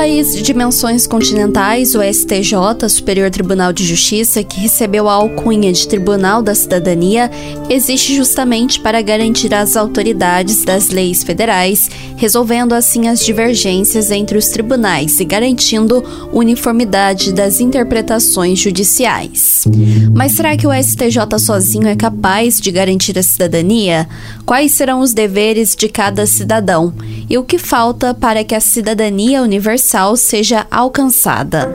país de dimensões continentais, o STJ, Superior Tribunal de Justiça, que recebeu a alcunha de Tribunal da Cidadania, existe justamente para garantir as autoridades das leis federais, resolvendo assim as divergências entre os tribunais e garantindo uniformidade das interpretações judiciais. Mas será que o STJ sozinho é capaz de garantir a cidadania? Quais serão os deveres de cada cidadão? E o que falta para que a cidadania universal seja alcançada.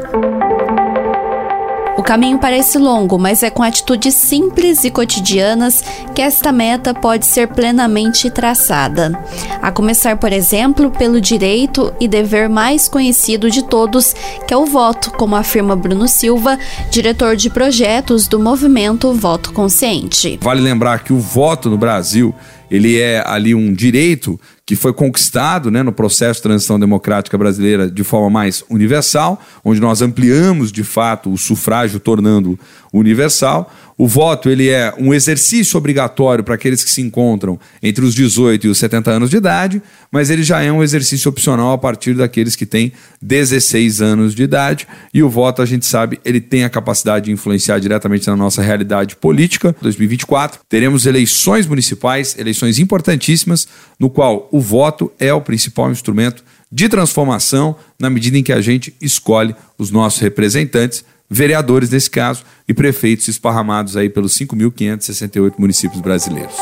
O caminho parece longo, mas é com atitudes simples e cotidianas que esta meta pode ser plenamente traçada. A começar, por exemplo, pelo direito e dever mais conhecido de todos, que é o voto, como afirma Bruno Silva, diretor de projetos do movimento Voto Consciente. Vale lembrar que o voto no Brasil ele é ali um direito que foi conquistado né, no processo de transição democrática brasileira de forma mais universal, onde nós ampliamos de fato o sufrágio, tornando universal. O voto ele é um exercício obrigatório para aqueles que se encontram entre os 18 e os 70 anos de idade, mas ele já é um exercício opcional a partir daqueles que têm 16 anos de idade. E o voto, a gente sabe, ele tem a capacidade de influenciar diretamente na nossa realidade política. 2024 teremos eleições municipais, eleições importantíssimas, no qual o voto é o principal instrumento de transformação na medida em que a gente escolhe os nossos representantes vereadores nesse caso, e prefeitos esparramados aí pelos 5.568 municípios brasileiros.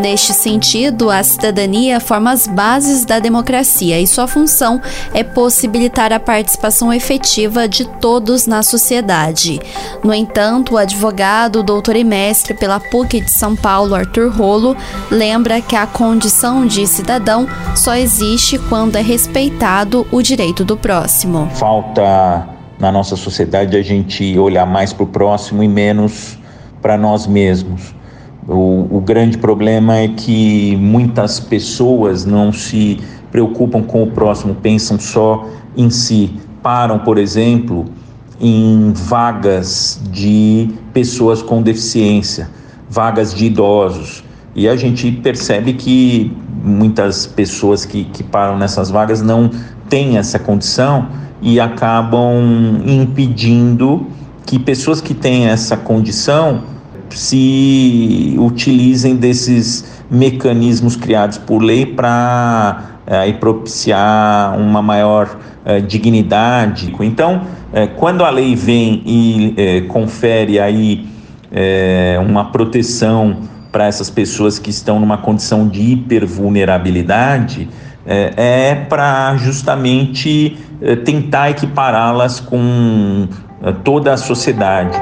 Neste sentido, a cidadania forma as bases da democracia e sua função é possibilitar a participação efetiva de todos na sociedade. No entanto, o advogado, doutor e mestre pela PUC de São Paulo, Arthur Rolo, lembra que a condição de cidadão só existe quando é respeitado o direito do próximo. Falta na nossa sociedade a gente olhar mais para o próximo e menos para nós mesmos o, o grande problema é que muitas pessoas não se preocupam com o próximo, pensam só em si. Param, por exemplo, em vagas de pessoas com deficiência, vagas de idosos. E a gente percebe que muitas pessoas que, que param nessas vagas não têm essa condição e acabam impedindo que pessoas que têm essa condição se utilizem desses mecanismos criados por lei para é, propiciar uma maior é, dignidade. Então, é, quando a lei vem e confere aí uma proteção para essas pessoas que estão numa condição de hipervulnerabilidade, é para justamente tentar equipará-las com toda a sociedade.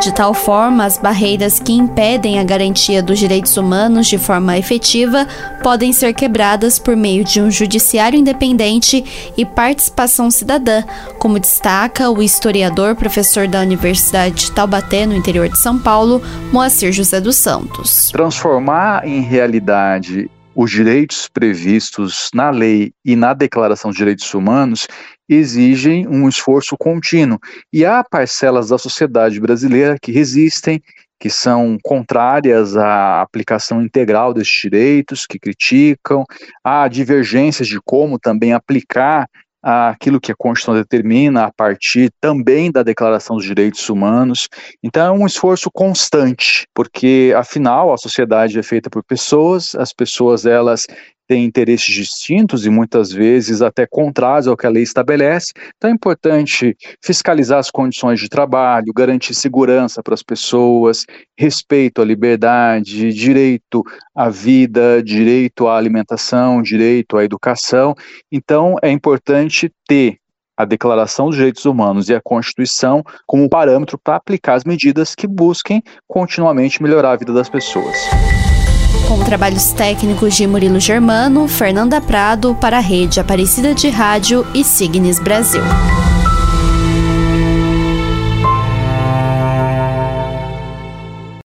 De tal forma, as barreiras que impedem a garantia dos direitos humanos de forma efetiva podem ser quebradas por meio de um judiciário independente e participação cidadã, como destaca o historiador professor da Universidade de Taubaté, no interior de São Paulo, Moacir José dos Santos. Transformar em realidade os direitos previstos na lei e na Declaração de Direitos Humanos exigem um esforço contínuo. E há parcelas da sociedade brasileira que resistem, que são contrárias à aplicação integral desses direitos, que criticam, há divergências de como também aplicar aquilo que a Constituição determina a partir também da Declaração dos Direitos Humanos. Então é um esforço constante, porque afinal a sociedade é feita por pessoas, as pessoas elas têm interesses distintos e muitas vezes até contrários ao que a lei estabelece. Então é importante fiscalizar as condições de trabalho, garantir segurança para as pessoas, respeito à liberdade, direito à vida, direito à alimentação, direito à educação. Então é importante ter a Declaração dos Direitos Humanos e a Constituição como parâmetro para aplicar as medidas que busquem continuamente melhorar a vida das pessoas com trabalhos técnicos de Murilo Germano, Fernanda Prado para a Rede Aparecida de Rádio e Signes Brasil.